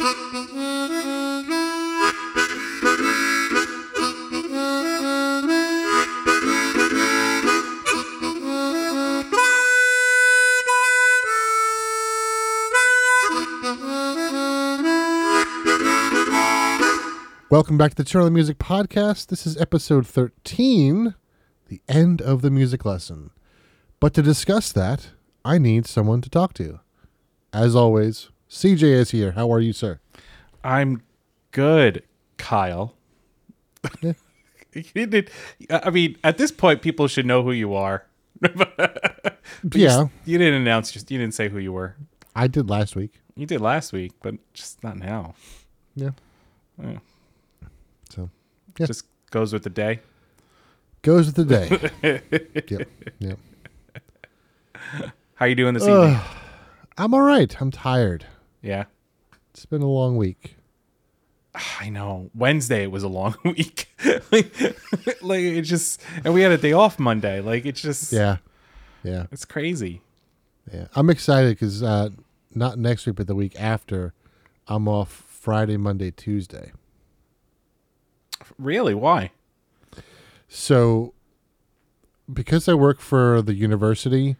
Welcome back to the the Music podcast. This is episode 13, the end of the music lesson. But to discuss that, I need someone to talk to. As always, CJ is here. How are you, sir? I'm good, Kyle. I mean, at this point, people should know who you are. Yeah. you, didn't announce. Just you didn't say who you were. I did last week. You did last week, but just not now. Yeah. Yeah. So, Yeah. Just goes with the day. goes with the day. yep. Yep. How you doing this evening? Ugh. I'm all right. I'm tired. Yeah, It's been a long week. I know. Wednesday it was a long week. like, like it just, and we had a day off Monday. Like it's just, Yeah. Yeah. it's crazy. Yeah. I'm excited because uh, not next week, but the week after, I'm off Friday, Monday, Tuesday. Really? Why? So, because I work for the university,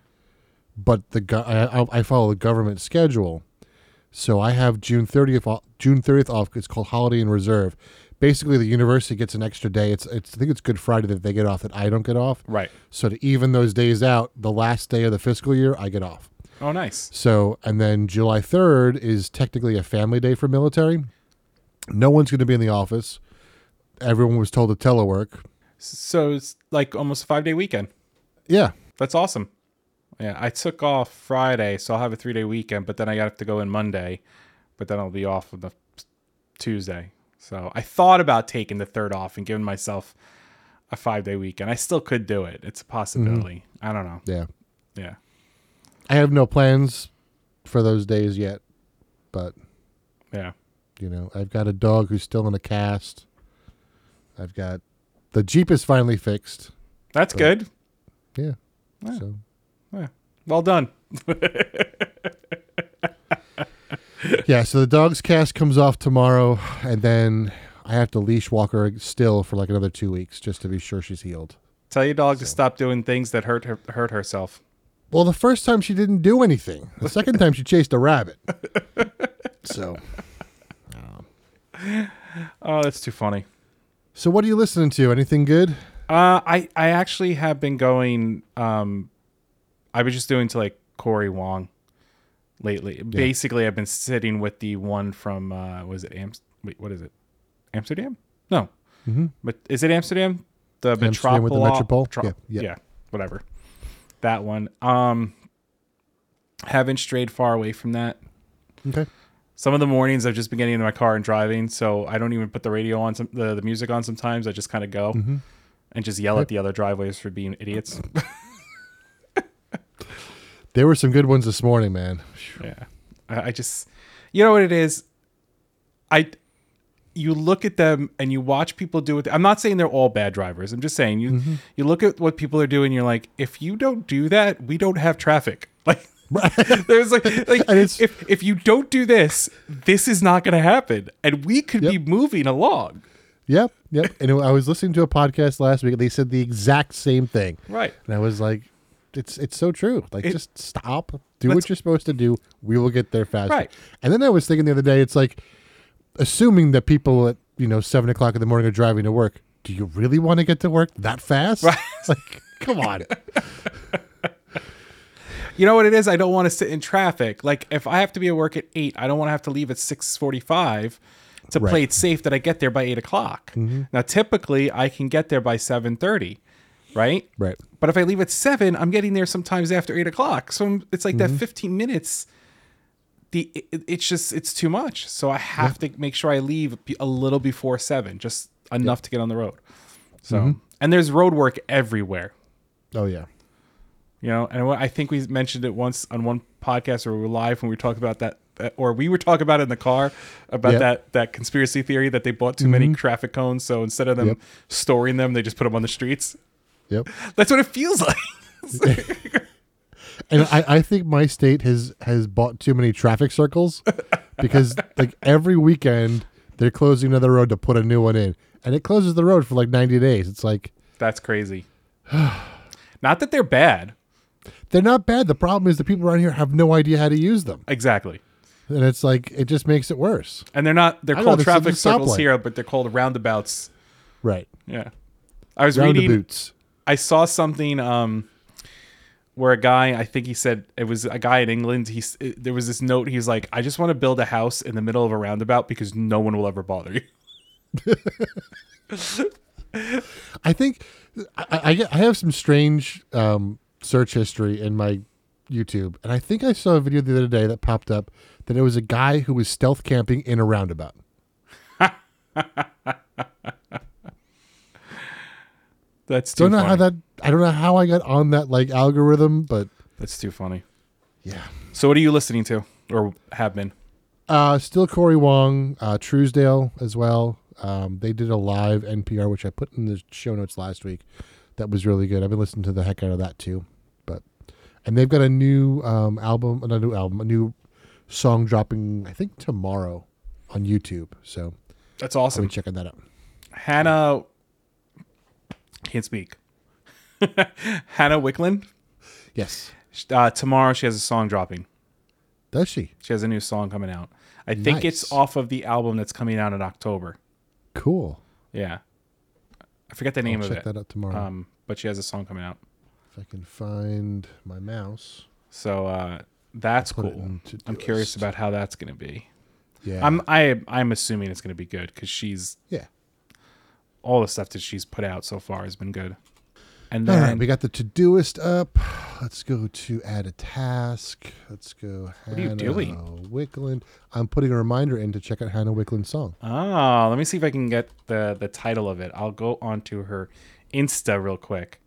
but the I- I follow the government schedule, so I have June thirtieth off, June thirtieth off. It's called holiday in reserve. Basically, the university gets an extra day. It's it's I think it's Good Friday that they get off that I don't get off. Right. So to even those days out, the last day of the fiscal year, I get off. Oh, nice. So and then July third is technically a family day for military. No one's going to be in the office. Everyone was told to telework. So it's like almost a five day weekend. Yeah, That's awesome. Yeah, I took off Friday, so I'll have a three day weekend, but then I have to go in Monday, but then I'll be off on the Tuesday. So I thought about taking the third off and giving myself a five day weekend. I still could do it. It's a possibility. Mm-hmm. I don't know. yeah. Yeah. I have no plans for those days yet, but Yeah. you know, I've got a dog who's still in a cast. I've got the Jeep is finally fixed. That's good. Yeah. Yeah. So Yeah. Well done. yeah, so the dog's cast comes off tomorrow, and then I have to leash walk her still for like another two weeks just to be sure she's healed. Tell your dog to stop doing things that hurt her, hurt herself. Well, the first time she didn't do anything. The second time she chased a rabbit. So, Oh, that's too funny. so what are you listening to? Anything good? Uh, I I actually have been going. Um, I've been just doing to like Cory Wong lately. Basically, I've been sitting with the one from uh, was it Am? Wait, what is it? Amsterdam? No, Mm-hmm. but is it Amsterdam? The Amsterdam with the Metropole. Metropole? Metro- Yeah, yeah, yeah. whatever. That one. Um, haven't strayed far away from that. Okay. Some of the mornings I've just been getting in my car and driving, so I don't even put the radio on, some, the the music on. Sometimes I just kind of go Mm-hmm. and just yell at the other driveways for being idiots. There were some good ones this morning, man. yeah, I, just, you know what it is. I, you look at them and you watch people do it. I'm not saying they're all bad drivers. I'm just saying you Mm-hmm. you look at what people are doing. You're like, if you don't do that, we don't have traffic. Like. There's like, like if if you don't do this, this is not going to happen, and we could be moving along. Yep, yep. And I was listening to a podcast last week. and They said the exact same thing, Right. and I was like, "It's it's so true. Like, It- just stop, do what you're supposed to do. We will get there faster." Right. And then I was thinking the other day, it's like, assuming that people at you know seven o'clock in the morning are driving to work. Do you really want to get to work that fast? Right. like, come on. You know what it is? I don't want to sit in traffic. Like if I have to be at work at eight, I don't want to have to leave at six forty-five to play it safe that I get there by eight o'clock. Mm-hmm. Now, typically, I can get there by seven thirty, right? right. But if I leave at seven, I'm getting there sometimes after eight o'clock. So I'm- it's like that mm-hmm. fifteen minutes. The it, it's just it's too much. So I have to make sure I leave a little before seven, just enough to get on the road. So mm-hmm. and there's road work everywhere Oh yeah. you know and i think we mentioned it once on one podcast where we were live when we were talking about that or we were talking about it in the car about Yep. that that conspiracy theory that they bought too many mm-hmm. traffic cones so instead of them Yep. storing them they just put them on the streets Yep. that's what it feels like And I, I think my state has has bought too many traffic circles because like every weekend they're closing another road to put a new one in, and it closes the road for like ninety days. It's like That's crazy. Not that they're bad. they're not bad. The problem is the people around here have no idea how to use them, Exactly. and it's like it just makes it worse. And they're not they're I called is traffic circles here, but they're called roundabouts. Right. Yeah. I was reading Roundabouts. I saw something um where a guy, I think he said it was a guy in England. He's there was this note. He's like, I just want to build a house in the middle of a roundabout because no one will ever bother you. I think I, I, I have some strange um, search history in my YouTube, and I think I saw a video the other day that popped up that it was a guy who was stealth camping in a roundabout. That's too Don't know funny. how that. I don't know how I got on that like algorithm, but That's too funny. yeah. So what are you listening to or have been? Uh, still Cory Wong, uh, Trousdale as well. Um, they did a live NPR, which I put in the show notes last week. That was really good. I've been listening to the heck out of that too. But and they've got a new um, album, not a new album, a new song dropping. I think tomorrow on YouTube. So That's I'll awesome. be checking that out. Hannah can't speak. Hannah Wicklund. Yes, Uh, tomorrow she has a song dropping. does she? She has a new song coming out. I think it's off of the album that's coming out in October. Cool. Yeah. I forget the name I'll of check it. that out tomorrow Um, but she has a song coming out. if I can find my mouse. So uh, that's cool. I'm curious about how that's going to be. Yeah, I'm I I'm assuming it's going to be good because she's yeah. All the stuff that she's put out so far has been good. And then right, we got the Todoist up. Let's go to add a task. Let's go. What are you doing? Wicklund. I'm putting a reminder in to check out Hannah Wicklund's song. Ah, let me see if I can get the the title of it. I'll go onto her Insta real quick.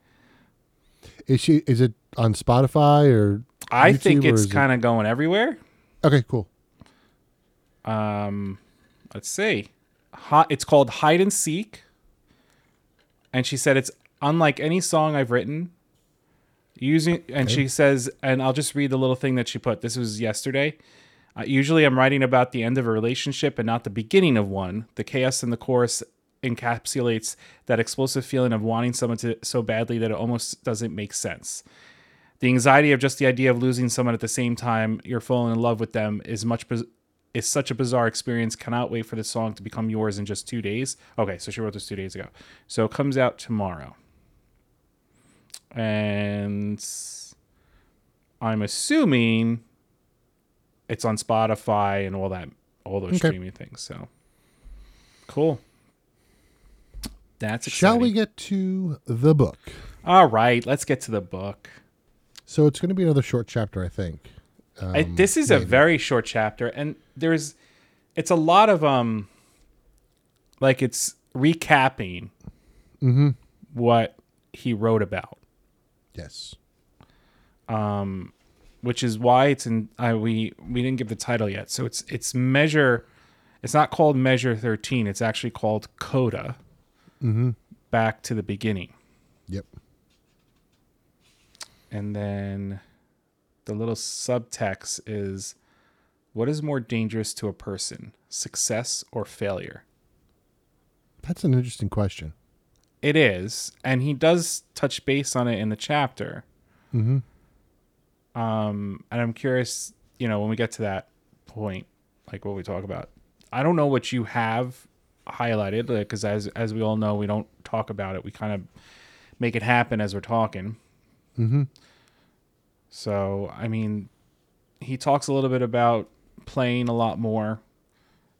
Is she? Is it on Spotify or? I YouTube, think it's kind of going everywhere. Okay, cool. Um, let's see. Hi, it's called Hide and Seek. And she said it's unlike any song I've written. Using and she says, and I'll just read the little thing that she put. This was yesterday. Uh, usually, I'm writing about the end of a relationship and not the beginning of one. The chaos in the chorus encapsulates that explosive feeling of wanting someone to so badly that it almost doesn't make sense. The anxiety of just the idea of losing someone at the same time you're falling in love with them is much is such a bizarre experience. Cannot wait for the song to become yours in just two days. Okay, so she wrote this two days ago. So it comes out tomorrow, and I'm assuming it's on Spotify and all that, all those Okay. streaming things. So cool. That's exciting. Shall we get to the book? All right, let's get to the book. So it's going to be another short chapter, I think. Um, I, this is a very short chapter, and there's, it's a lot of um, like it's recapping Mm-hmm. what he wrote about, yes. Um, which is why it's in. I we we didn't give the title yet, so it's it's measure. It's not called measure thirteen. It's actually called coda. Mm-hmm. Back to the beginning, Yep. and then the little subtext is, what is more dangerous to a person, success or failure? That's an interesting question. It is, and he does touch base on it in the chapter. Mm-hmm. Um, and I'm curious, you know, when we get to that point, like what we talk about. I don't know what you have highlighted, because as as we all know, we don't talk about it. We kind of make it happen as we're talking. Mm-hmm. So, I mean, he talks a little bit about playing a lot more.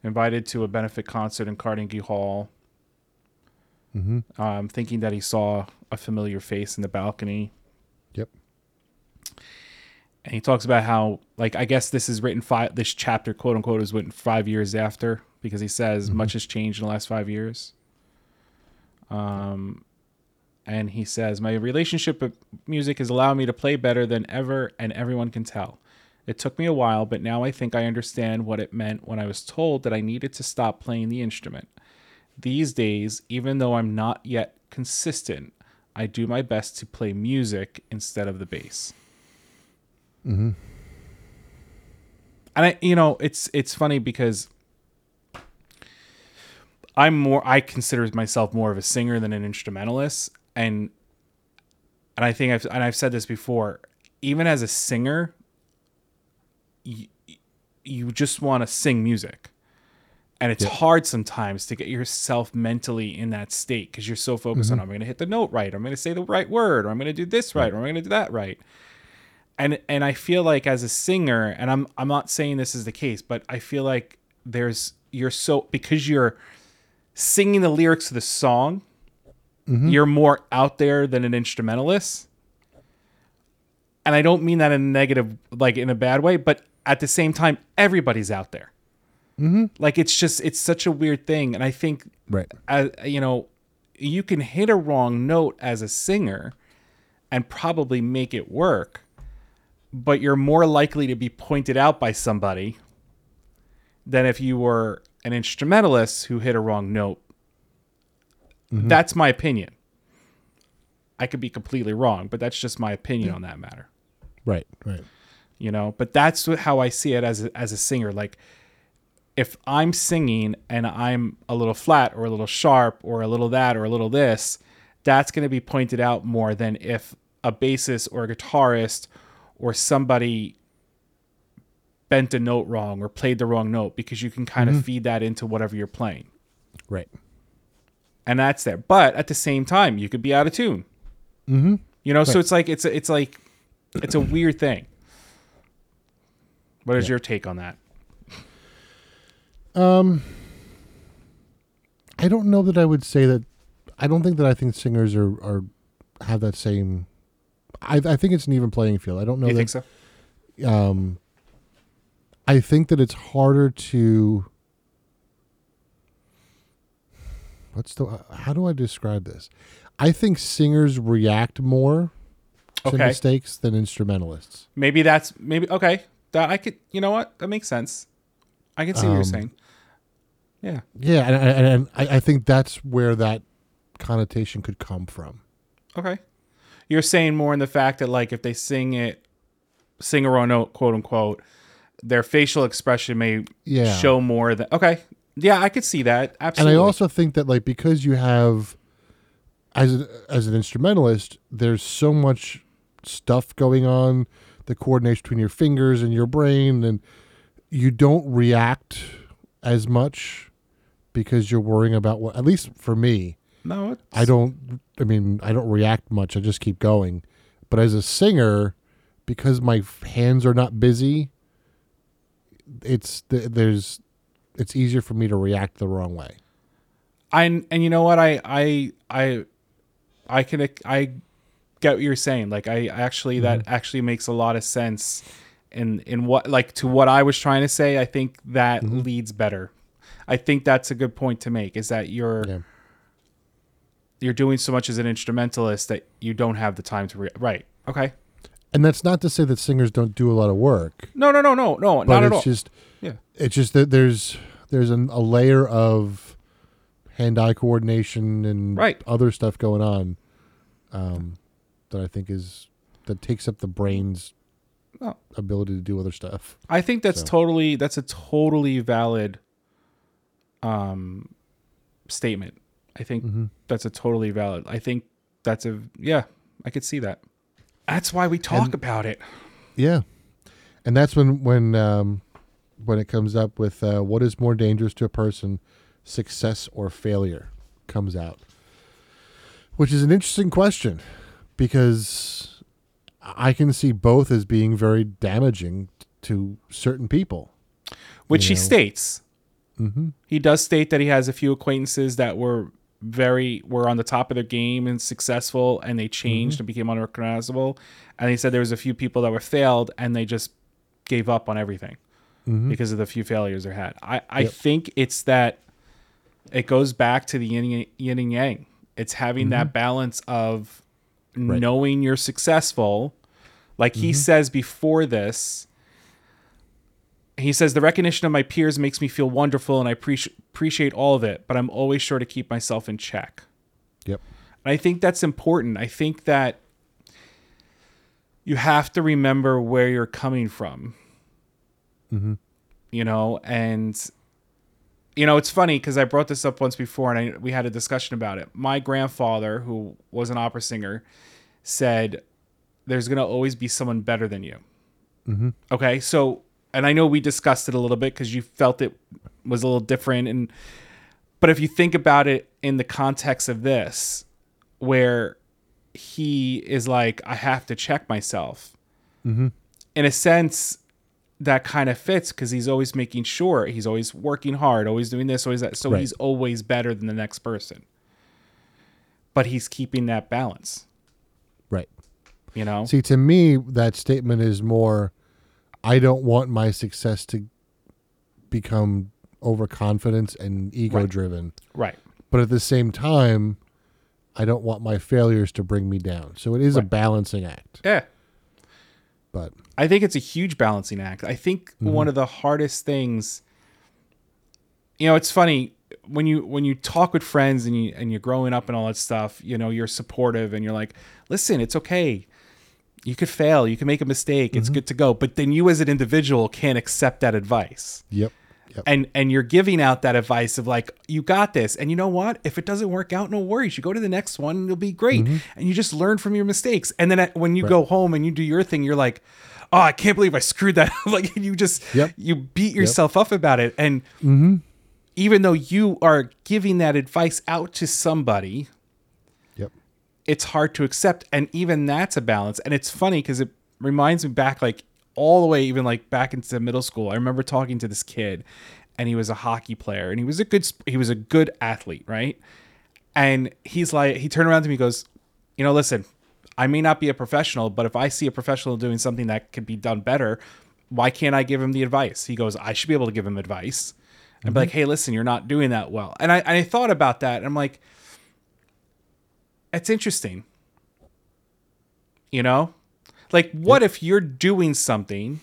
Invited to a benefit concert in Carnegie Hall. Mm-hmm. um, thinking that he saw a familiar face in the balcony. Yep. And he talks about how, like, I guess this is written five. This chapter, quote unquote, is written five years after because he says much has changed in the last five years. Um, and he says my relationship with music has allowed me to play better than ever, and everyone can tell. It took me a while, but now I think I understand what it meant when I was told that I needed to stop playing the instrument. These days, even though I'm not yet consistent, I do my best to play music instead of the bass. Mm-hmm. and I, you know, it's it's funny because I'm more. I consider myself more of a singer than an instrumentalist, and and I think I've and I've said this before. Even as a singer, you, you just want to sing music, and it's hard sometimes to get yourself mentally in that state because you're so focused on mm-hmm. I'm going to hit the note right, I'm going to say the right word, or I'm going to do this right, or I'm going to do that right. And and I feel like as a singer, and I'm I'm not saying this is the case, but I feel like there's you're so because you're singing the lyrics to the song, you're more out there than an instrumentalist. And I don't mean that in a negative, like in a bad way, but at the same time, everybody's out there. Mm-hmm. Like it's just it's such a weird thing, and I think Right. as you know, you can hit a wrong note as a singer and probably make it work, but you're more likely to be pointed out by somebody than if you were an instrumentalist who hit a wrong note. Mm-hmm. That's my opinion. I could be completely wrong, but that's just my opinion on that matter Right. Right. you know but that's how i see it as a, as a singer like if i'm singing and i'm a little flat or a little sharp or a little that or a little this that's going to be pointed out more than if a bassist or a guitarist or somebody bent a note wrong or played the wrong note because you can kind of mm-hmm. feed that into whatever you're playing Right. And that's there but at the same time you could be out of tune mm-hmm. you know so it's like it's a, it's like it's a weird thing what is your take on that Um, I don't know that I would say that. I don't think that I think singers are are have that same. I I think it's an even playing field. I don't know you that. think so um, I think that it's harder to. What's the? How do I describe this? I think singers react more to Okay. mistakes than instrumentalists. maybe that's maybe okay that i could you know what that makes sense i can see what you're Um, saying yeah Yeah, and, and, and I, I think that's where that connotation could come from. okay you're saying more in the fact that like if they sing it sing a wrong note quote unquote their facial expression may Yeah. show more than okay yeah i could see that Absolutely. and I also think that like because you have as a, as an instrumentalist, there's so much stuff going on, the coordination between your fingers and your brain, and you don't react as much because you're worrying about what. At least for me, no it's, I don't. I mean, I don't react much. I just keep going. But as a singer, because my hands are not busy, it's there's it's easier for me to react the wrong way. I and you know what I I I I can I get what you're saying. Like I actually that mm-hmm. actually makes a lot of sense in in what like to what I was trying to say. I think that mm-hmm. leads better. I think that's a good point to make. Is that you're Yeah. you're doing so much as an instrumentalist that you don't have the time to re- right. Okay. And that's not to say that singers don't do a lot of work, No, no, no, no, no, not at all. it's all. just yeah. it's just that there's there's an, a layer of hand-eye coordination and Right. other stuff going on um, that I think is that takes up the brain's Oh. ability to do other stuff. I think that's So. totally that's a totally valid um statement. I think Mm-hmm. that's a totally valid. I think that's a yeah, I could see that. That's why we talk about it. Yeah, and that's when when um, when it comes up with uh, what is more dangerous to a person, success or failure, comes out, which is an interesting question because I can see both as being very damaging to certain people. Which he know. states. Mm-hmm. He does state that he has a few acquaintances that were very were on the top of their game and successful and they changed and became unrecognizable. And he said there was a few people that were failed and they just gave up on everything. Mm-hmm. because of the few failures they had. I, I Yep. think it's that it goes back to the yin, and- yin and yang. It's having that mm-hmm. balance of Right. knowing you're successful. Like he mm-hmm. says before this, he says the recognition of my peers makes me feel wonderful and I appreciate appreciate all of it, but I'm always sure to keep myself in check. Yep. And I think that's important. I think that you have to remember where you're coming from. You know, and you know, it's funny because I brought this up once before and I, we had a discussion about it. My grandfather, who was an opera singer, said, There's going to always be someone better than you. Mm-hmm. Okay. So, and I know we discussed it a little bit because you felt it was a little different. And, but if you think about it in the context of this, where he is like, I have to check myself. Mm-hmm. In a sense, that kind of fits because he's always making sure he's always working hard, always doing this, always that. So Right. he's always better than the next person. But he's keeping that balance, Right. you know? See, to me, that statement is more I don't want my success to become overconfident and ego driven. right. But at the same time, I don't want my failures to bring me down. So it is a balancing act. Yeah. But I think it's a huge balancing act. I think Mm-hmm. one of the hardest things you know, it's funny when you when you talk with friends and you and you're growing up and all that stuff, you know, you're supportive and you're like, "Listen, it's okay. You could fail, you can make a mistake. It's Mm-hmm. good to go." But then you as an individual can't accept that advice. yep. Yep. And and you're giving out that advice of like, "You got this." And you know what? If it doesn't work out, no worries. You go to the next one and it'll be great. Mm-hmm. And you just learn from your mistakes. And then when you go home and you do your thing, you're like, "Oh, I can't believe I screwed that." up." like you just Yep. you beat yourself up about it. And Mm-hmm. even though you are giving that advice out to somebody, Yep. it's hard to accept. And even that's a balance. And it's funny because it reminds me back, like all the way, even like back into middle school. I remember talking to this kid, and he was a hockey player, and he was a good, he was a good athlete, right? And he's like, he turned around to me, and goes, you know, listen, I may not be a professional, but if I see a professional doing something that could be done better, why can't I give him the advice? He goes, I should be able to give him advice. I'd be like, mm-hmm. hey, listen, you're not doing that well. And I, and I thought about that, and I'm like, it's interesting. You know? Like, what if you're doing something,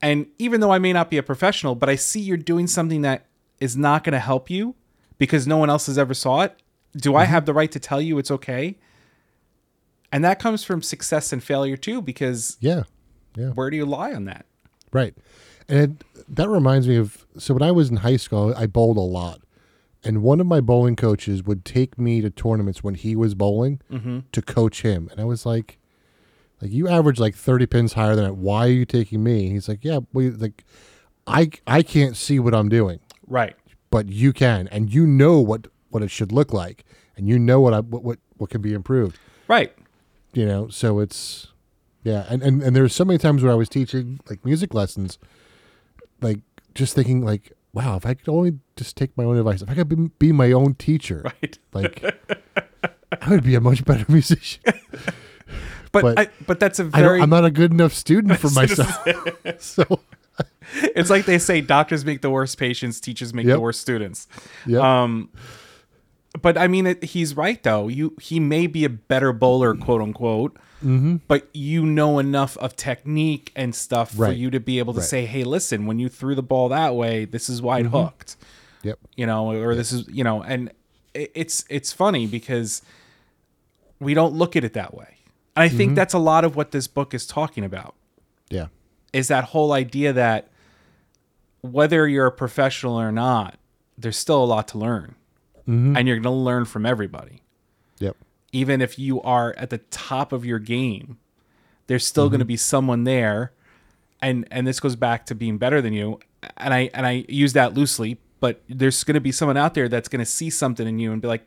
and even though I may not be a professional, but I see you're doing something that is not going to help you because no one else has ever saw it? Do I mm-hmm. have the right to tell you it's okay? And that comes from success and failure too, because Yeah. Yeah. where do you lie on that? Right. And that reminds me of so when I was in high school, I bowled a lot. And one of my bowling coaches would take me to tournaments when he was bowling mm-hmm. to coach him. And I was like, like you average like 30 pins higher than it. Why are you taking me? And he's like, yeah, we like I I can't see what I'm doing, Right. but you can and you know what what it should look like and you know what I what what, what can be improved Right. you know so it's yeah and, and and there's so many times where i was teaching like music lessons like just thinking like wow if i could only just take my own advice if i could be, be my own teacher Right. like i would be a much better musician But But I, but that's a very i'm not a good enough student for myself so it's like they say doctors make the worst patients, teachers make Yep. the worst students. yeah Um, but I mean, it, he's right though. You he may be a better bowler, quote unquote, mm-hmm. but you know enough of technique and stuff for you to be able to Right. say, "Hey, listen, when you threw the ball that way, this is why it hooked." yep You know, or this is you know, and it, it's it's funny because we don't look at it that way. And I think mm-hmm. that's a lot of what this book is talking about yeah is that whole idea that whether you're a professional or not, there's still a lot to learn. Mm-hmm. And you're going to learn from everybody. yep Even if you are at the top of your game, there's still going to mm-hmm. be someone there and and this goes back to being better than you. And I and I use that loosely, but there's going to be someone out there that's going to see something in you and be like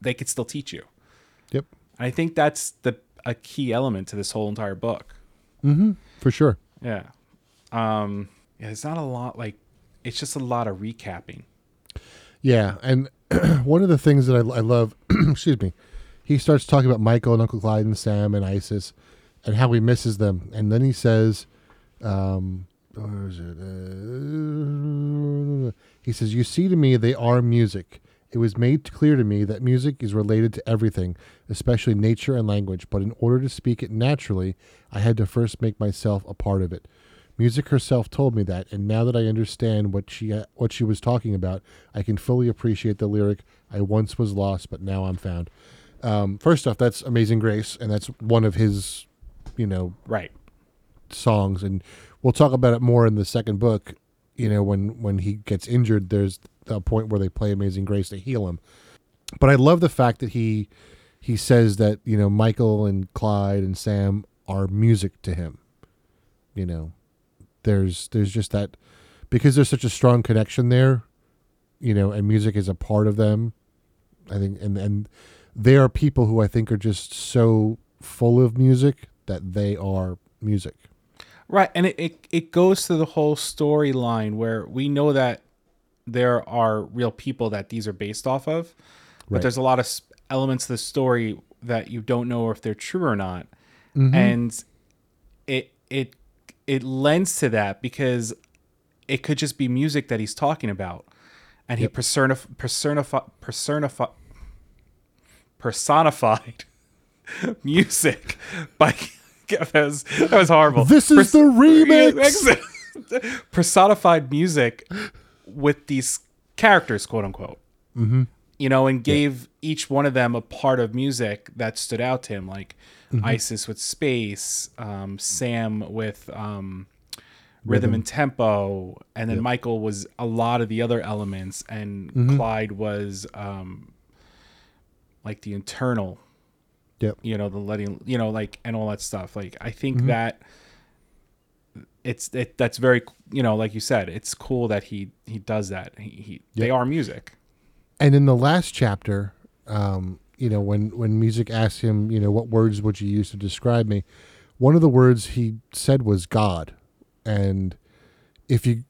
they could still teach you. I think that's the a key element to this whole entire book. for sure Yeah. Um yeah, it's not a lot like it's just a lot of recapping. Yeah, and one of the things that I, I love, excuse me, he starts talking about Michael and Uncle Clyde and Sam and Isis, and how he misses them, and then he says, um, where is it? Uh, he says, "You see, to me, they are music. It was made clear to me that music is related to everything, especially nature and language. But in order to speak it naturally, I had to first make myself a part of it." Music herself told me that, and now that I understand what she what she was talking about, I can fully appreciate the lyric. I once was lost, but now I'm found. Um, first off, that's Amazing Grace, and that's one of his, you know, Right. songs. And we'll talk about it more in the second book. You know, when when he gets injured, there's a point where they play Amazing Grace to heal him. But I love the fact that he he says that you know Michael and Clyde and Sam are music to him. You know, there's there's just that because there's such a strong connection there. You know, and music is a part of them. I think, and and they are people who I think are just so full of music that they are music. Right, and it, it, it goes to the whole storyline where we know that there are real people that these are based off of, but Right. there's a lot of elements of the story that you don't know if they're true or not, Mm-hmm. and it it it lends to that because it could just be music that he's talking about, and he personif- personify personified music by that was that was horrible. This is Pers- the remix. personified music with these characters, quote unquote. Mm-hmm. You know, and gave each one of them a part of music that stood out to him, like Isis with space, um, Sam with um, rhythm, and tempo, and then Michael was a lot of the other elements, and Clyde was um, like the internal Yep. you know the letting you know like and all that stuff like i think that it's it that's very you know like you said it's cool that he he does that he, he they are music And in the last chapter, um, you know, when when music asked him, you know, what words would you use to describe me? One of the words he said was God. And if you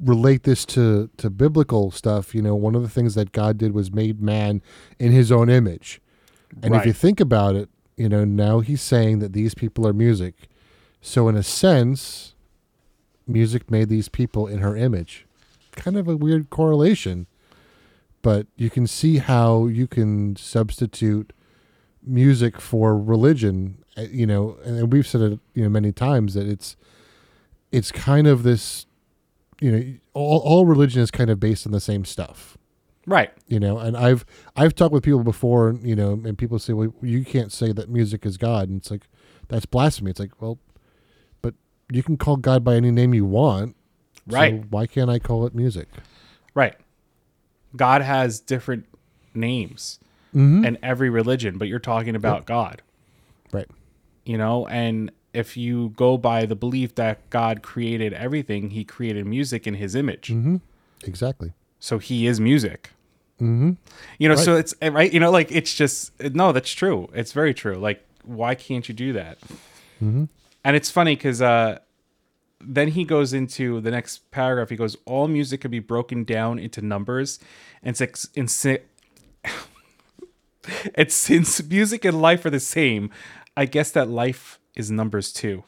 relate this to to biblical stuff, you know, one of the things that God did was made man in his own image. And if you think about it, you know, now he's saying that these people are music. So in a sense, music made these people in her image. Kind of a weird correlation but you can see how you can substitute music for religion uh, you know and we've said it you know many times that it's it's kind of this you know all, all religion is kind of based on the same stuff right. You know and i've i've talked with people before you know and people say well you can't say that music is god. And it's like that's blasphemy. It's like well but you can call god by any name you want. So Right. why can't i call it music? Right. God has different names mm-hmm. in every religion but you're talking about god. Right. You know and if you go by the belief that god created everything he created music in his image. Mm-hmm. exactly. So he is music mm-hmm. you know so it's eh, right you know like it's just no that's true. It's very true. Like why can't you do that? Mm-hmm. and it's funny because uh then he goes into the next paragraph. He goes all music can be broken down into numbers and six si- it's since music and life are the same i guess that life is numbers too.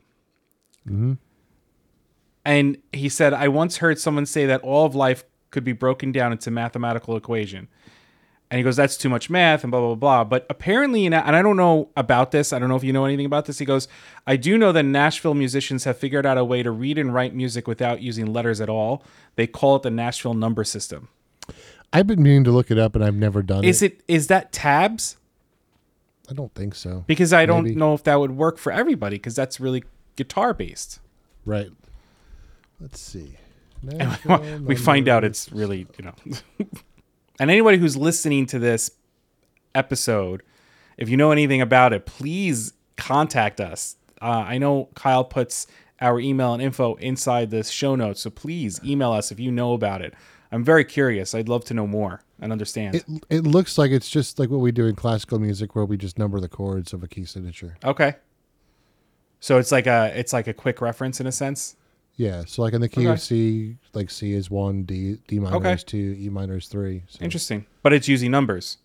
And he said i once heard someone say that all of life could be broken down into mathematical equation and he goes, "That's too much math," and blah blah blah. But apparently, and I don't know about this. I don't know if you know anything about this. He goes, "I do know that Nashville musicians have figured out a way to read and write music without using letters at all. They call it the Nashville number system. I've been meaning to look it up and I've never done Is it. it is that tabs? I don't think so. Because I don't know if that would work for everybody. Because that's really guitar based. Right. Let's see. we find out it's really you know. And anybody who's listening to this episode if you know anything about it please contact us. Uh, i know kyle puts our email and info inside the show notes so please email us if you know about it. I'm very curious. I'd love to know more and understand. It it looks like it's just like what we do in classical music, where we just number the chords of a key signature. okay. So it's like a it's like a quick reference in a sense Yeah. So like in the key Okay. of C, like C is one, D D minor Okay. is two, E minor is three. So, interesting but it's using numbers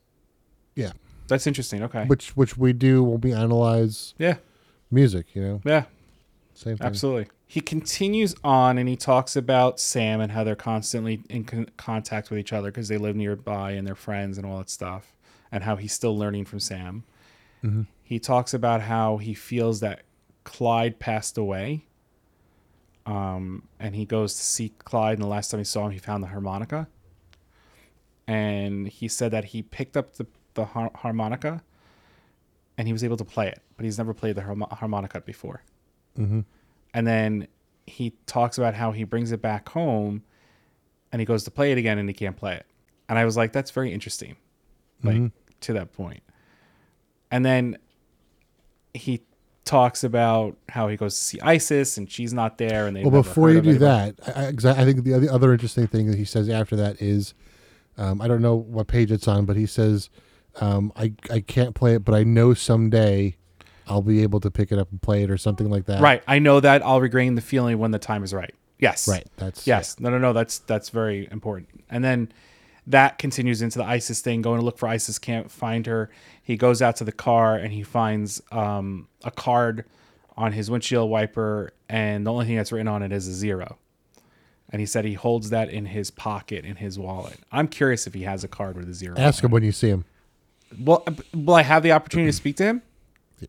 Yeah. that's interesting okay Which which we do when we analyze yeah music. You know, yeah same thing. Absolutely. He continues on and he talks about Sam and how they're constantly in con- contact with each other because they live nearby and they're friends and all that stuff, and how he's still learning from Sam. Mm-hmm. He talks about how he feels that Clyde passed away. Um, and he goes to see Clyde, and the last time he saw him, he found the harmonica. And he said that he picked up the, the har- harmonica and he was able to play it, but he's never played the harmo- harmonica before Mm-hmm. and then he talks about how he brings it back home and he goes to play it again and he can't play it. And I was like, that's very interesting. Like to that point. And then he talks about how he goes to see Isis and she's not there and they Well, before you do that, I, I, 'cause I I think the other, other interesting thing that he says after that is, um, I don't know what page it's on, but he says, um, I I can't play it, but I know someday I'll be able to pick it up and play it or something like that. Right. I know that I'll regain the feeling when the time is right. Yes. Right. That's Yes. No, no, no. That's that's very important. And then that continues into the Isis thing, going to look for Isis, can't find her. He goes out to the car and he finds um, a card on his windshield wiper, and the only thing that's written on it is a zero. And he said he holds that in his pocket in his wallet. I'm curious if he has a card with a zero. Ask on him when you see him. Well, will I have the opportunity to speak to him?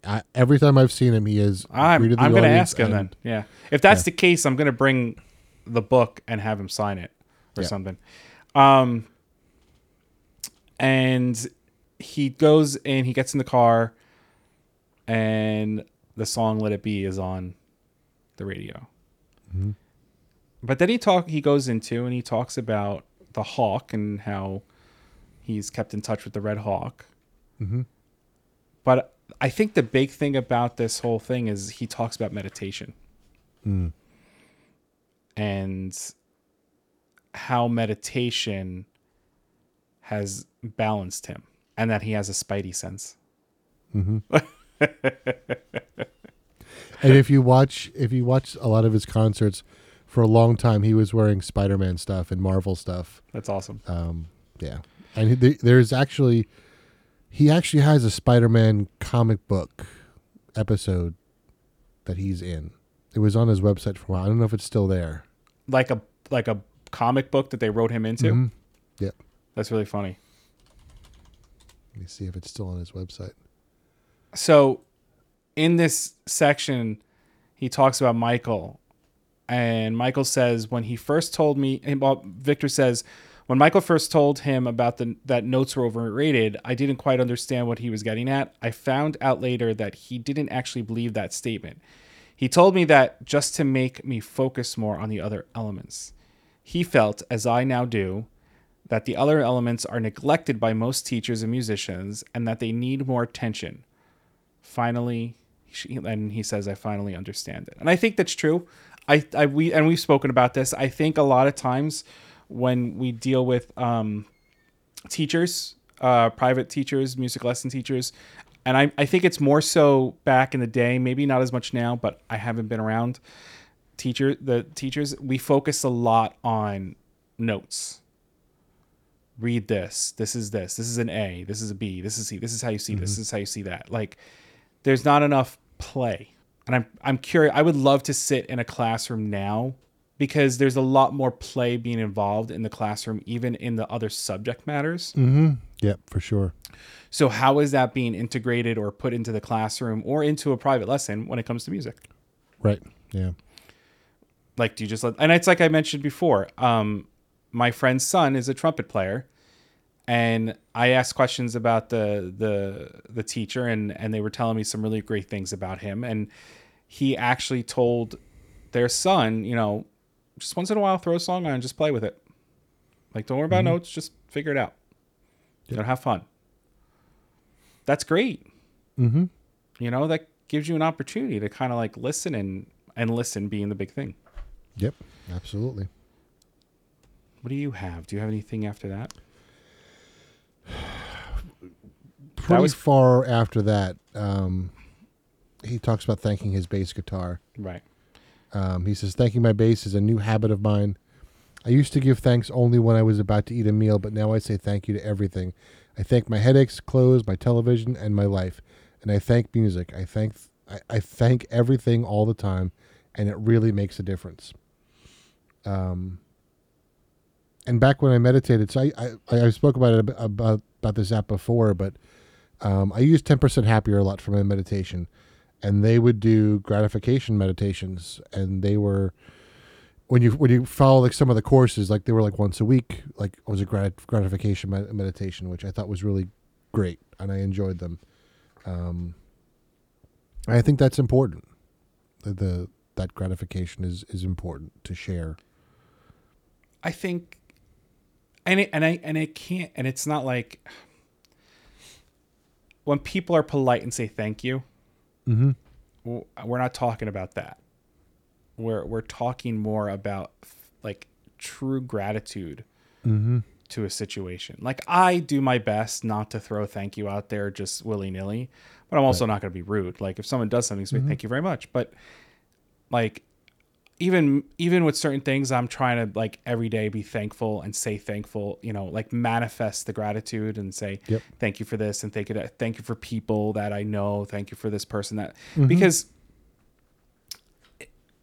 I, every time I've seen him, he is. I'm, I'm going to ask him then. and- Yeah. If that's the case, I'm going to bring the book and have him sign it or Yeah. something. Um, and he goes and he gets in the car, and the song "Let It Be" is on the radio. Mm-hmm. But then he talk he goes into and he talks about the hawk and how he's kept in touch with the red hawk. Mm-hmm. But I think the big thing about this whole thing is he talks about meditation mm. and how meditation has balanced him and that he has a spidey sense. And if you watch, if you watch a lot of his concerts, for a long time he was wearing Spider-Man stuff and Marvel stuff. That's awesome. Um, yeah, and he, there's actually, he actually has a Spider-Man comic book episode that he's in. It was on his website for a while. I don't know if it's still there. Like a like a comic book that they wrote him into. Mhm. Yep. That's really funny. Let me see if it's still on his website. so in this section he talks about michael. And michael says when he first told me well, victor says when michael first told him about the that notes were overrated i didn't quite understand what he was getting at. I found out later that he didn't actually believe that statement. He told me that just to make me focus more on the other elements. He felt as i now do that the other elements are neglected by most teachers and musicians and that they need more attention. Finally she, and he says i finally understand it. And i think that's true. I i we and we've spoken about this. I think a lot of times when we deal with um teachers uh private teachers music lesson teachers and I, I think it's more so back in the day maybe not as much now but i haven't been around teacher the teachers we focus a lot on notes read this this is this this is an a this is a b this is c this is how you see this this is how you see that like there's not enough play and i'm i'm curious i would love to sit in a classroom now because there's a lot more play being involved in the classroom even in the other subject matters Mm-hmm. Yep, for sure. so how is that being integrated or put into the classroom or into a private lesson when it comes to music Right. Yeah. like do you just let and it's like i mentioned before um my friend's son is a trumpet player and i asked questions about the the the teacher and and they were telling me some really great things about him. And he actually told their son you know just once in a while throw a song on and just play with it. Like don't worry about notes just figure it out. You know have fun. That's great. Mm-hmm. you know that gives you an opportunity to kind of like listen and and listen being the big thing. Yep. Absolutely. What do you have? Do you have anything after that? Pretty was- far after that, um, he talks about thanking his bass guitar. Right. Um, he says, Thanking my bass is a new habit of mine. I used to give thanks only when I was about to eat a meal, but now I say thank you to everything. I thank my headaches, clothes, my television, and my life. And I thank music. I thank I, I thank everything all the time, and it really makes a difference. Um, and back when I meditated, so I I, I spoke about it about about this app before, but um, I use ten percent happier a lot for my meditation, and they would do gratification meditations, and they were when you when you follow like some of the courses, like they were like once a week, like it was a grat- gratification med- meditation, which I thought was really great, and I enjoyed them. Um, I think that's important. The, the that gratification is is important to share. I think, and it, and I and it can't, and it's not like when people are polite and say thank you. Mm-hmm. We're not talking about that. We're we're talking more about like true gratitude Mm-hmm. to a situation. Like I do my best not to throw thank you out there just willy nilly, but I'm also not going to be rude. Like if someone does something, say thank you very much. But like even even with certain things, I'm trying to like every day be thankful and say thankful. You know, like manifest the gratitude and say Yep. thank you for this and thank you to, thank you for people that I know. Thank you for this person that Mm-hmm. because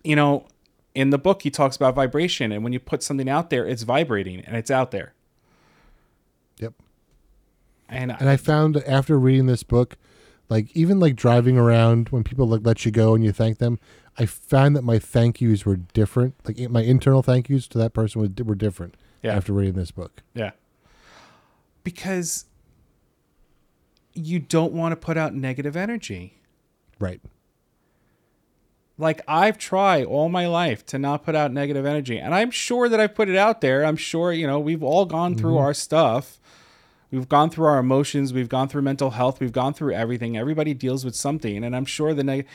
you know in the book he talks about vibration and when you put something out there it's vibrating and it's out there Yep. and, And I found after reading this book, like even like driving around when people like let you go and you thank them, I found that my thank yous were different. Like my internal thank yous to that person were, were different Yeah. after reading this book. yeah because you don't want to put out negative energy Right. like I've tried all my life to not put out negative energy and I'm sure that I've put it out there I'm sure you know we've all gone through mm-hmm. our stuff we've gone through our emotions we've gone through mental health we've gone through everything everybody deals with something and I'm sure the neg-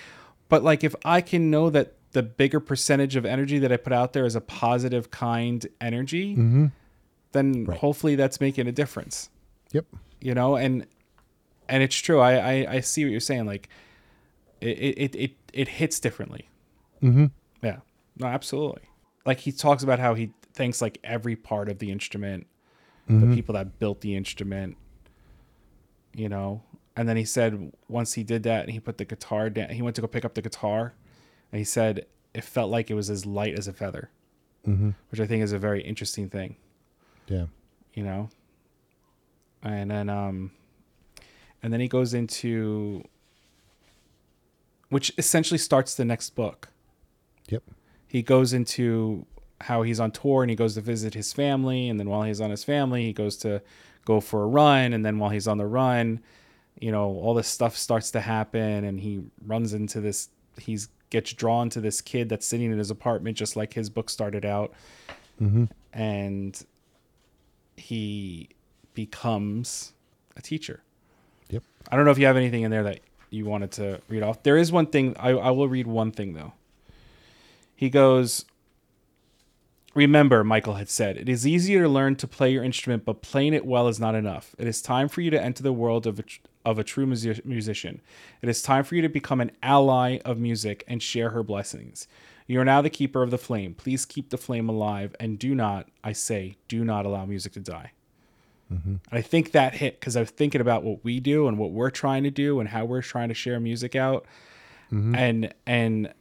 but like if I can know that the bigger percentage of energy that I put out there is a positive kind energy then Right. hopefully that's making a difference. Yep. you know and and it's true. I i, I see what you're saying. Like it it it, it hits differently. Mm-hmm. yeah. No absolutely. Like he talks about how he thanks like every part of the instrument the people that built the instrument you know and then he said once he did that and he put the guitar down he went to go pick up the guitar and he said it felt like it was as light as a feather Mm-hmm. which i think is a very interesting thing Yeah. you know and then um and then he goes into which essentially starts the next book Yep. he goes into how he's on tour and he goes to visit his family and then while he's on his family he goes to go for a run and then while he's on the run you know all this stuff starts to happen and he runs into this he's gets drawn to this kid that's sitting in his apartment just like his book started out Mm-hmm. and he becomes a teacher Yep. i don't know if you have anything in there that you wanted to read off there is one thing i, I will read one thing though he goes Remember, Michael had said, it is easier to learn to play your instrument, but playing it well is not enough. It is time for you to enter the world of of a true musi- musician. It is time for you to become an ally of music and share her blessings. You are now the keeper of the flame. Please keep the flame alive and do not, I say, do not allow music to die. And I think that hit because I was thinking about what we do and what we're trying to do and how we're trying to share music out. And and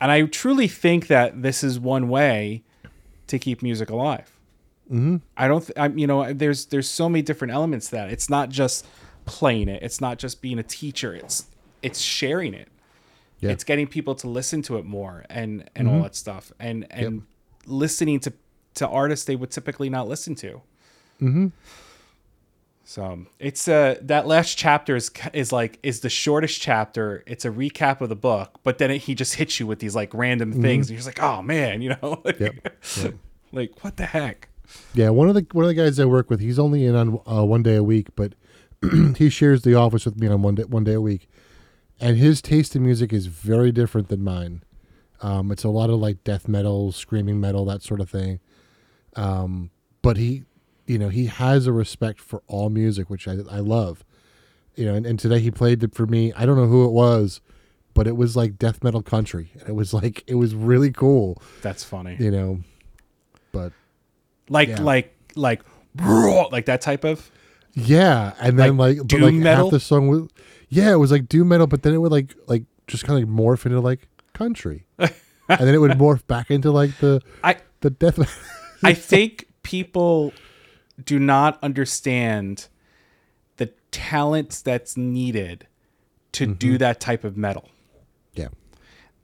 and I truly think that this is one way to keep music alive. Mm-hmm. I don't. Th- I'm. You know, there's there's so many different elements to that. It's not just playing it. It's not just being a teacher. It's it's sharing it. Yeah. It's getting people to listen to it more and and all that stuff and and listening to to artists they would typically not listen to. Mm-hmm. So it's uh that last chapter is is like is the shortest chapter. It's a recap of the book, but then it, he just hits you with these like random things, and you're just like, oh man, you know, like, Yep. Yep. like what the heck? Yeah, one of the one of the guys I work with, he's only in on uh, one day a week, but he shares the office with me on one day one day a week, and his taste in music is very different than mine. Um, it's a lot of like death metal, screaming metal, that sort of thing. Um, but he, you know, he has a respect for all music, which I I love. You know, and, and today he played it for me. I don't know who it was, but it was like death metal country, and it was like it was really cool. That's funny. You know, but Like Yeah. like like like that type of. Yeah, and then Like like, but like metal? half the song was yeah, it was like doom metal, but then it would like like just kind of like morph into like country, and then it would morph back into like the I the death. I think people do not understand the talents that's needed to do mm-hmm. that type of metal. yeah,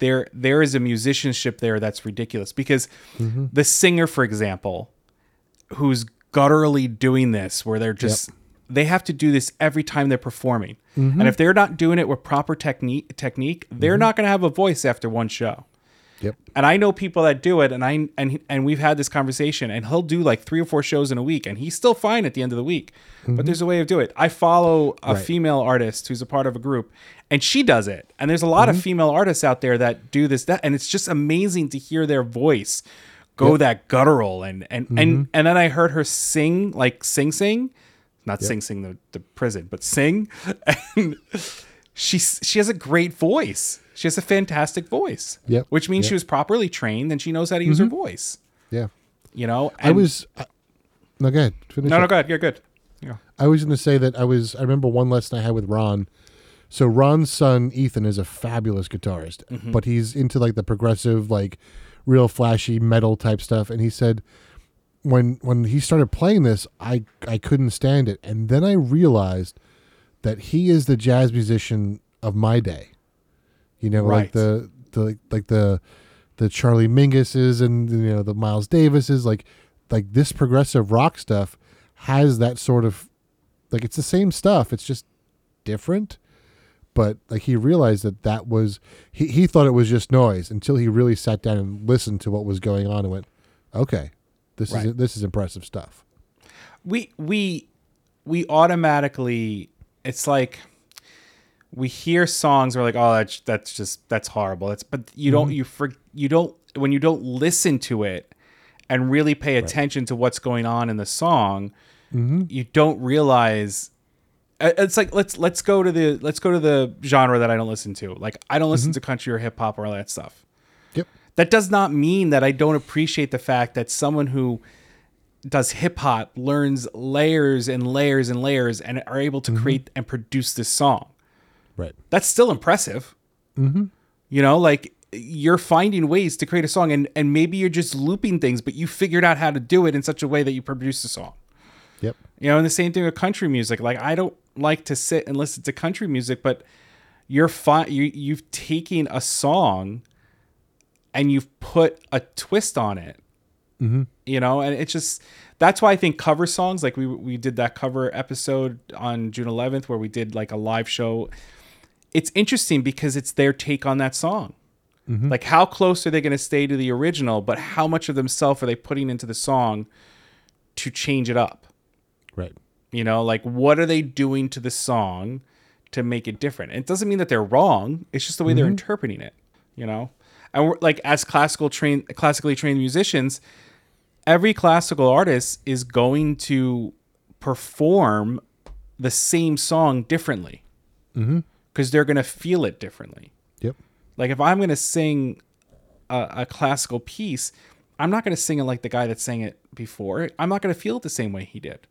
there there is a musicianship there that's ridiculous because mm-hmm. the singer for example who's gutturally doing this where they're just they have to do this every time they're performing and if they're not doing it with proper technique technique they're mm-hmm. not going to have a voice after one show Yep. And I know people that do it, and I and and we've had this conversation, and he'll do like three or four shows in a week, and he's still fine at the end of the week. But mm-hmm. there's a way of doing it. I follow a Right. female artist who's a part of a group, and she does it. And there's a lot of mm-hmm. female artists out there that do this, that, and it's just amazing to hear their voice go that guttural and and and and then I heard her sing like sing sing, not sing sing the, the prison, but sing, and she she has a great voice. She has a fantastic voice. Yep. Which means Yep. she was properly trained and she knows how to use her voice. Yeah. You know. I was. I, no, go ahead. Finish no no up. go ahead. You're good. Yeah. I was going to say that I was. I remember one lesson I had with Ron. So Ron's son Ethan is a fabulous guitarist, Mm-hmm. but he's into like the progressive, like real flashy metal type stuff. And he said when when he started playing this, I I couldn't stand it, and then I realized that he is the jazz musician of my day. You know, Right. like the the like the the Charlie Mingus's and you know the Miles Davises, like like this progressive rock stuff has that sort of like it's the same stuff. It's just different. But like he realized that that was he he thought it was just noise until he really sat down and listened to what was going on and went, okay, this is this is impressive stuff. we we we automatically it's like we hear songs we're like oh that's that's just that's horrible. That's but you don't mm-hmm. you for you don't when you don't listen to it and really pay attention to what's going on in the song mm-hmm. you don't realize uh, it's like let's let's go to the let's go to the genre that I don't listen to. Like I don't listen mm-hmm. to country or hip hop or all that stuff. That does not mean that I don't appreciate the fact that someone who does hip hop learns layers and layers and layers and are able to create and produce this song. Right. That's still impressive. Mm-hmm. You know, like you're finding ways to create a song and, and maybe you're just looping things, but you figured out how to do it in such a way that you produce the song. Yep. You know, and the same thing with country music. Like I don't like to sit and listen to country music, but you're fine. You you've taken a song and you've put a twist on it. Mm-hmm. You know, and it's just that's why I think cover songs like we we did that cover episode on June 11th where we did like a live show. It's interesting because it's their take on that song. Like how close are they going to stay to the original, but how much of themselves are they putting into the song to change it up? Right. You know, like what are they doing to the song to make it different? it doesn't mean that they're wrong. It's just the way they're interpreting it. You know, and we're like as classical trained, classically trained musicians, every classical artist is going to perform the same song differently mm-hmm. because they're going to feel it differently. Yep. Like if I'm going to sing a, a classical piece, I'm not going to sing it like the guy that sang it before. I'm not going to feel it the same way he did.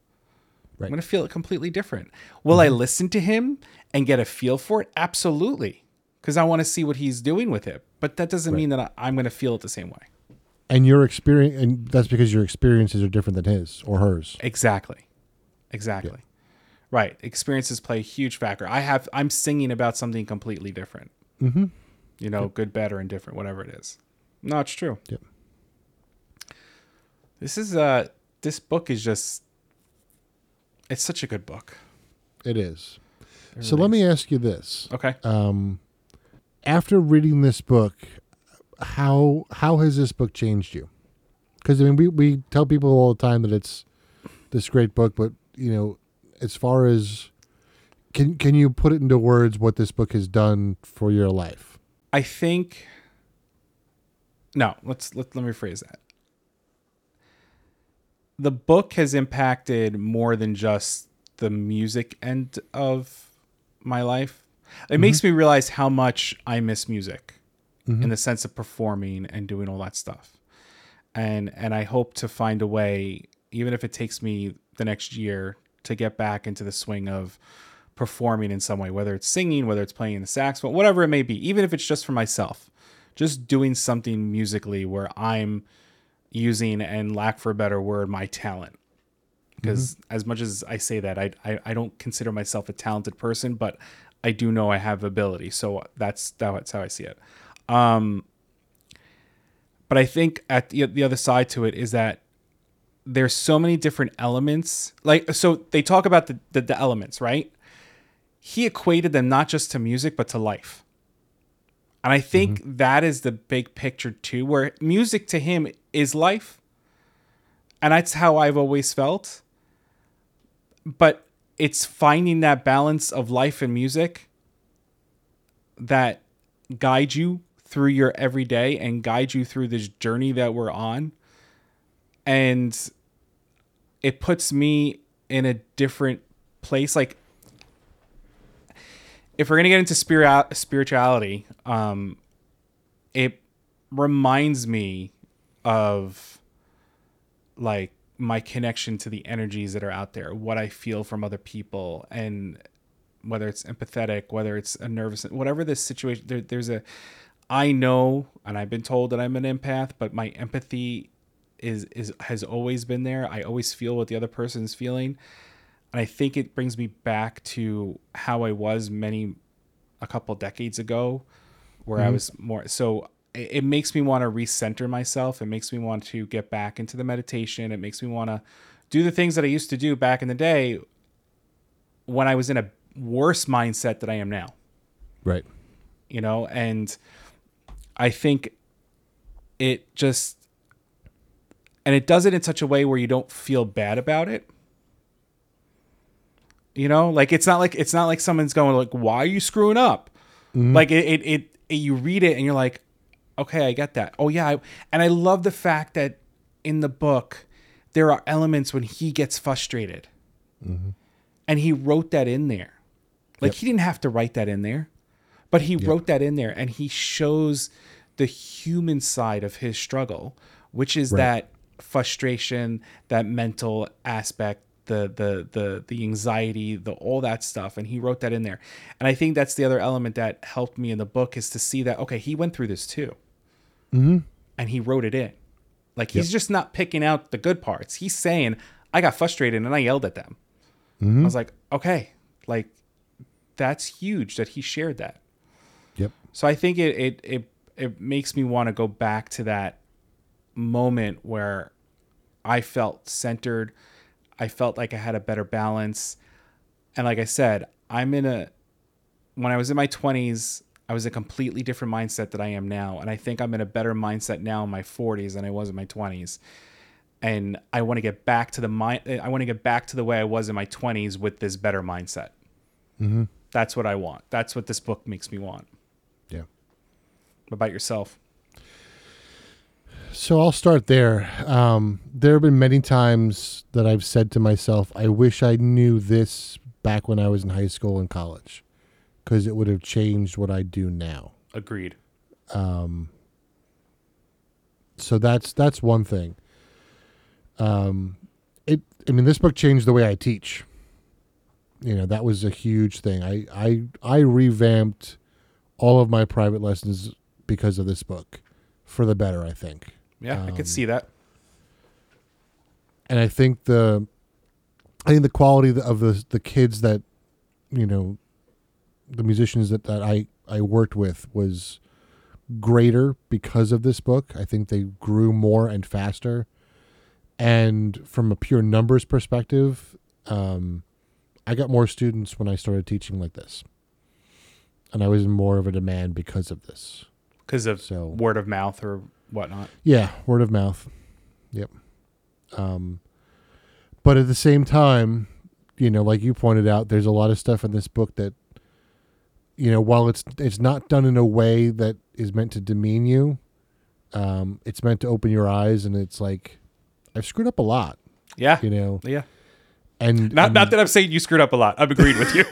Right. I'm going to feel it completely different. Will I mm-hmm. listen to him and get a feel for it? Absolutely. Because I want to see what he's doing with it. But that doesn't mean that I, I'm going to feel it the same way. And your experience, and that's because your experiences are different than his or hers. Exactly. Exactly. Right. Experiences play a huge factor. I have I'm singing about something completely different. Mm-hmm. You know, good, better, and different, whatever it is. No, it's true. Yep. This is uh this book is just it's such a good book. It is. so let me ask you this: Okay. After reading this book, how how has this book changed you? Because I mean, we we tell people all the time that it's this great book, but you know, as far as can can you put it into words what this book has done for your life? I think no, let's let, let me rephrase that. The book has impacted more than just the music end of my life. It makes mm-hmm. me realize how much I miss music in mm-hmm. the sense of performing and doing all that stuff. And and I hope to find a way even if it takes me the next year to get back into the swing of performing in some way, whether it's singing, whether it's playing the saxophone, whatever it may be, even if it's just for myself, just doing something musically where I'm using, and lack for a better word, my talent. Mm-hmm. Because as much as I say that, I, I I don't consider myself a talented person, but I do know I have ability. So that's that's how I see it. Um, but I think at the, the other side to it is that there's so many different elements. Like so, they talk about the, the the elements, right? He equated them not just to music but to life. And I think that is the big picture too, where music to him is life. And that's how I've always felt. But it's finding that balance of life and music that guide you through your everyday and guide you through this journey that we're on. And it puts me in a different place. Like, if we're gonna get into spirit spirituality, um, it reminds me of like my connection to the energies that are out there, what I feel from other people, and whether it's empathetic, whether it's a nervous, whatever the situation. There, there's a, I know, and I've been told that I'm an empath, but my empathy is is has always been there. I always feel what the other person's feeling. And I think it brings me back to how I was many a couple decades ago where I mm-hmm. was more so it, it makes me want to recenter myself. It makes me want to get back into the meditation. It makes me want to do the things that I used to do back in the day when I was in a worse mindset that I am now Right. you know and i think it just and it does it in such a way where you don't feel bad about it you know like it's not like it's not like someone's going like why are you screwing up mm-hmm. like it, it it it you read it and you're like okay i get that. Oh yeah I, and i love the fact that in the book there are elements when he gets frustrated. Mm-hmm. And he wrote that in there. Like he didn't have to write that in there but he wrote that in there and he shows the human side of his struggle which is that frustration that mental aspect the the the the anxiety the all that stuff and he wrote that in there. And i think that's the other element that helped me in the book is to see that okay he went through this too Mm-hmm. and he wrote it in. Like he's just not picking out the good parts. He's saying i got frustrated and i yelled at them. Mm-hmm. I was like okay like that's huge that he shared that. Yep. so I think it it it, it makes me want to go back to that moment where I felt centered. I felt like I had a better balance. And like I said, I'm in a when I was in my 20s, I was a completely different mindset that I am now, and I think I'm in a better mindset now in my 40s than I was in my 20s. And I want to get back to the mind. I want to get back to the way I was in my 20s with this better mindset. That's what I want. That's what this book makes me want. Yeah. What about yourself? So I'll start there. Um, there have been many times that I've said to myself, I wish I knew this back when I was in high school and college because it would have changed what I do now. Agreed. So that's that's one thing. Um, it I mean this book changed the way I teach. You know, that was a huge thing. I I I revamped all of my private lessons because of this book for the better, I think. Yeah, I Um, could see that. and I think the I think the quality of the the kids that you know the musicians that, that I I worked with was greater because of this book. I think they grew more and faster. And from a pure numbers perspective, um, I got more students when I started teaching like this. And I was in more of a demand because of this. Because of So word of mouth or whatnot. yeah, word of mouth. Yep. Um, but at the same time, you know, like you pointed out, there's a lot of stuff in this book that, you know, while it's it's not done in a way that is meant to demean you, um, it's meant to open your eyes, and it's like, I've screwed up a lot, Yeah. you know, Yeah. and Not and, not that I'm saying you screwed up a lot. I'm agreed with you.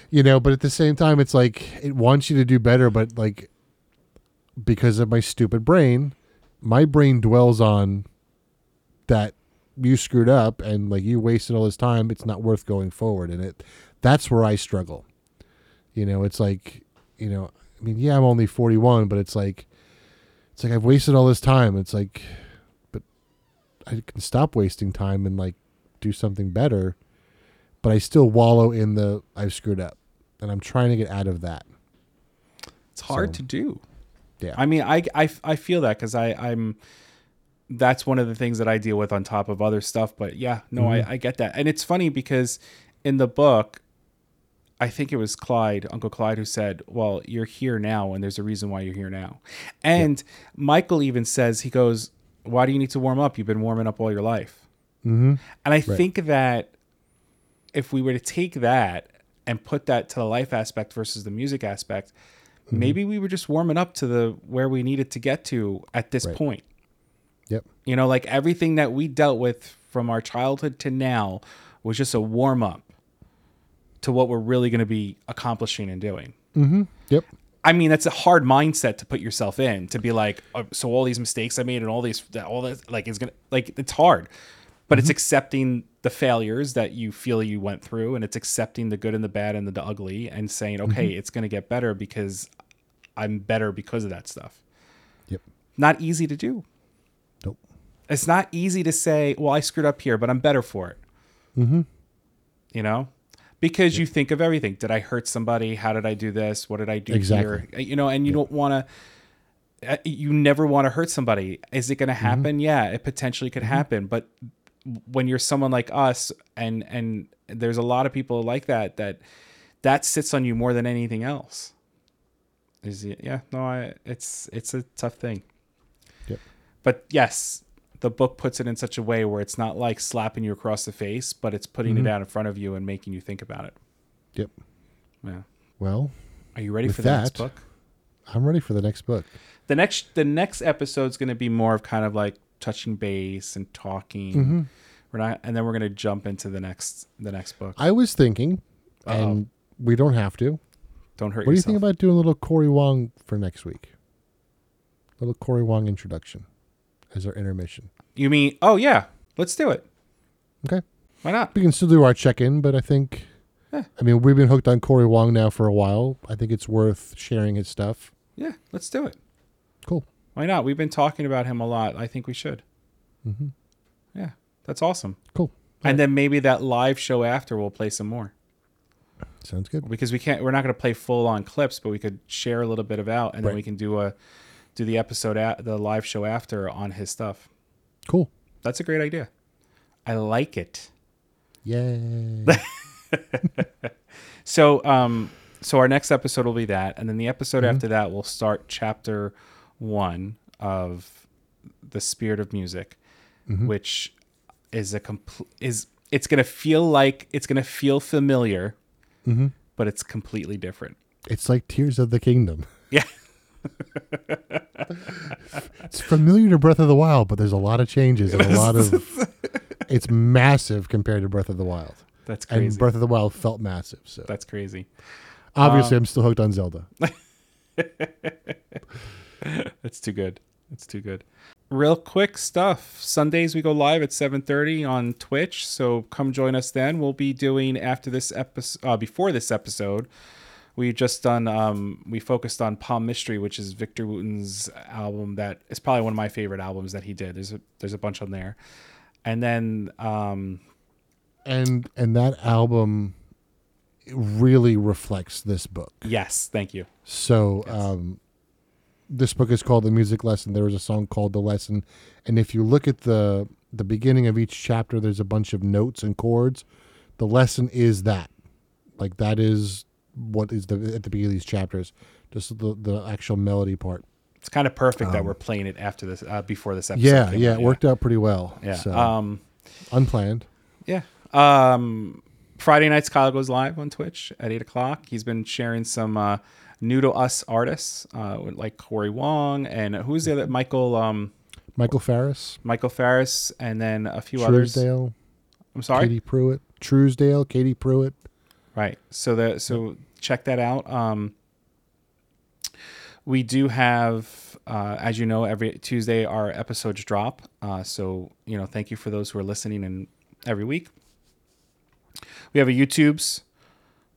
you know, but at the same time, it's like it wants you to do better, but like because of my stupid brain, my brain dwells on that you screwed up and like you wasted all this time. It's not worth going forward, and it that's where I struggle. You know, it's like you know, I mean, yeah, I'm only 41, but it's like it's like I've wasted all this time. It's like, but I can stop wasting time and like do something better but I still wallow in the I've screwed up, and I'm trying to get out of that. it's hard So, to do. Yeah, I mean, I, I, I feel that because I I'm that's one of the things that I deal with on top of other stuff. But yeah, no, I, mm-hmm. I get that, and it's funny because in the book, I think it was Clyde, Uncle Clyde, who said, "Well, you're here now, and there's a reason why you're here now." And Michael even says, "He goes, why do you need to warm up? You've been warming up all your life." Mm-hmm. And I think that if we were to take that and put that to the life aspect versus the music aspect, Mm-hmm. maybe we were just warming up to the where we needed to get to at this Right. point. Yep. You know, like everything that we dealt with from our childhood to now was just a warm up to what we're really going to be accomplishing and doing. Mm-hmm. Yep. I mean, that's a hard mindset to put yourself in to be like, oh, so all these mistakes I made and all these, all this, like, is gonna, like, it's hard, but it's mm-hmm. accepting the failures that you feel you went through, and it's accepting the good and the bad and the, the ugly, and saying, okay, mm-hmm. it's gonna get better because I'm better because of that stuff. Yep. Not easy to do. Nope. It's not easy to say, well, I screwed up here, but I'm better for it. Mm-hmm. You know, because you think of everything. Did I hurt somebody? How did I do this? What did I do Exactly. here? You know, and you don't want to. Uh, you never want to hurt somebody. Is it going to mm-hmm. happen? Yeah, it potentially could mm-hmm. happen. But when you're someone like us, and and there's a lot of people like that, that that sits on you more than anything else. Is it? Yeah. No, I. It's it's a tough thing. Yep. But yes, the book puts it in such a way where it's not like slapping you across the face, but it's putting Mm-hmm. it out in front of you and making you think about it. Yep. Yeah. Well, Are you ready for the next that- book? I'm ready for the next book. The next the next episode's going to be more of kind of like touching base and talking. Mm-hmm. We're not, and then we're going to jump into the next the next book. I was thinking, Uh-oh. and we don't have to. Don't hurt yourself. What do you think about doing a little Cory Wong for next week? A little Cory Wong introduction as our intermission. you mean? Oh yeah, let's do it. Okay. Why not? We can still do our check in, but I think, Yeah. I mean, we've been hooked on Cory Wong now for a while. I think it's worth sharing his stuff. Yeah, let's do it. Cool. Why not? We've been talking about him a lot. I think we should. Mm-hmm. Yeah, that's awesome. Cool. And then maybe that live show after we'll play some more. Sounds good. because we can't we're not going to play full on clips but we could share a little bit of out and then we can do a do the episode at the live show after on his stuff. Cool. that's a great idea. I like it. Yay. so um so our next episode will be that and then the episode mm-hmm. after that will start chapter one of the spirit of music mm-hmm. which is a complete is it's going to feel like it's going to feel familiar mm-hmm. but it's completely different. It's like Tears of the Kingdom. yeah It's familiar to Breath of the Wild, but there's a lot of changes and a lot of. It's massive compared to Breath of the Wild. that's And Breath of the Wild felt massive. So that's crazy obviously, Um, I'm still hooked on Zelda. That's too good. That's too good. Real quick stuff. Sundays we go live at 7:30 on Twitch, so come join us then. We'll be doing after this episode uh, before this episode. We just done um we focused on Palmystery, which is Victor Wooten's album that is probably one of my favorite albums that he did. There's a there's a bunch on there. And then um and and that album really reflects this book. yes, thank you. So um, this book is called The Music Lesson. There was a song called The Lesson, and if you look at the the beginning of each chapter, there's a bunch of notes and chords. The lesson is that, like that is what is the at the beginning of these chapters, just the the actual melody part. It's kind of perfect that we're playing it after this uh, before this episode. Um, Yeah, yeah, out, it worked out pretty well. Yeah. so, Um unplanned. Yeah. Um, Friday nights, Kyle goes live on Twitch at eight o'clock. He's been sharing some uh, new to us artists, uh, like Cory Wong and who's the other Michael um, Michael Farris, Michael Farris, and then a few others. Trousdale, I'm sorry. Katie Pruitt, Trousdale, Katie Pruitt. Right. So the so check that out. Um, we do have, uh, as you know, every Tuesday our episodes drop. Uh, so you know, thank you for those who are listening and every week. We have a YouTube's.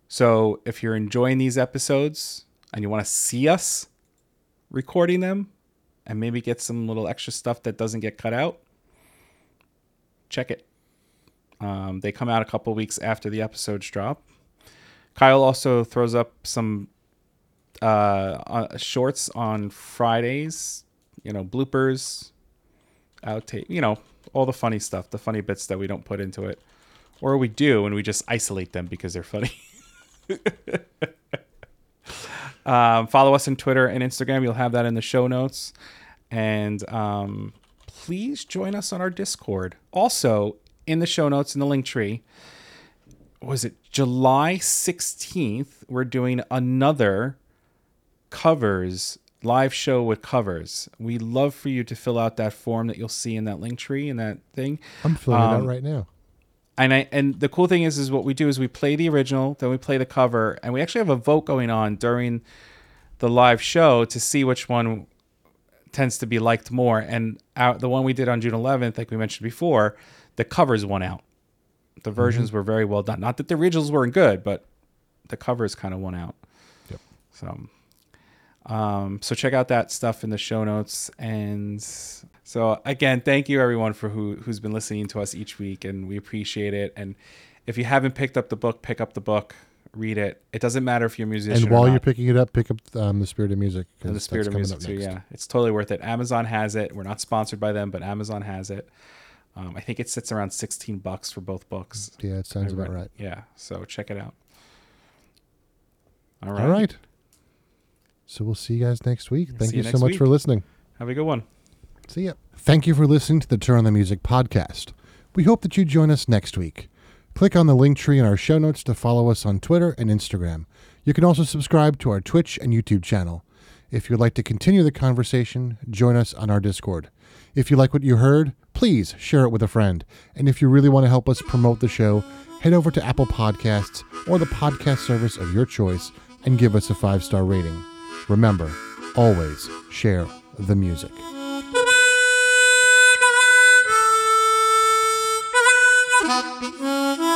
So if you're enjoying these episodes and you want to see us recording them and maybe get some little extra stuff that doesn't get cut out, check it. Um, they come out a couple weeks after the episodes drop. Kyle also throws up some uh, uh, shorts on Fridays, you know, bloopers, outtake, you know, all the funny stuff, the funny bits that we don't put into it. Or we do and we just isolate them because they're funny. um, follow us on Twitter and Instagram. You'll have that in the show notes. And um, please join us on our Discord. Also, in the show notes in the link tree, was it July 16th? We're doing another covers live show with covers. We love for you to fill out that form that you'll see in that link tree and that thing. I'm filling it Um, out right now. And I and the cool thing is is what we do is we play the original, then we play the cover, and we actually have a vote going on during the live show to see which one tends to be liked more. And out, the one we did on June 11th, like we mentioned before, the covers won out. The versions were very well done. Not that the originals weren't good, but the covers kind of won out. Yep. So, um, so check out that stuff in the show notes. And so again, thank you everyone for who who's been listening to us each week, and we appreciate it. And if you haven't picked up the book, pick up the book, read it. It doesn't matter if you're a musician. And while you're picking it up, pick up um, the Spirit of Music. And the spirit of music too. Yeah, it's totally worth it. Amazon has it. We're not sponsored by them, but Amazon has it. Um, I think it sits around sixteen bucks for both books. Yeah, it sounds about right. Yeah, so check it out. All right. All right. So we'll see you guys next week. Thank you, you so much week. for listening. Have a good one. See ya. Thank you for listening to the Turn on the Music podcast. We hope that you join us next week. Click on the link tree in our show notes to follow us on Twitter and Instagram. You can also subscribe to our Twitch and YouTube channel. If you'd like to continue the conversation, join us on our Discord. If you like what you heard, please share it with a friend. And if you really want to help us promote the show, head over to Apple Podcasts or the podcast service of your choice and give us a five star rating. Remember, always share the music.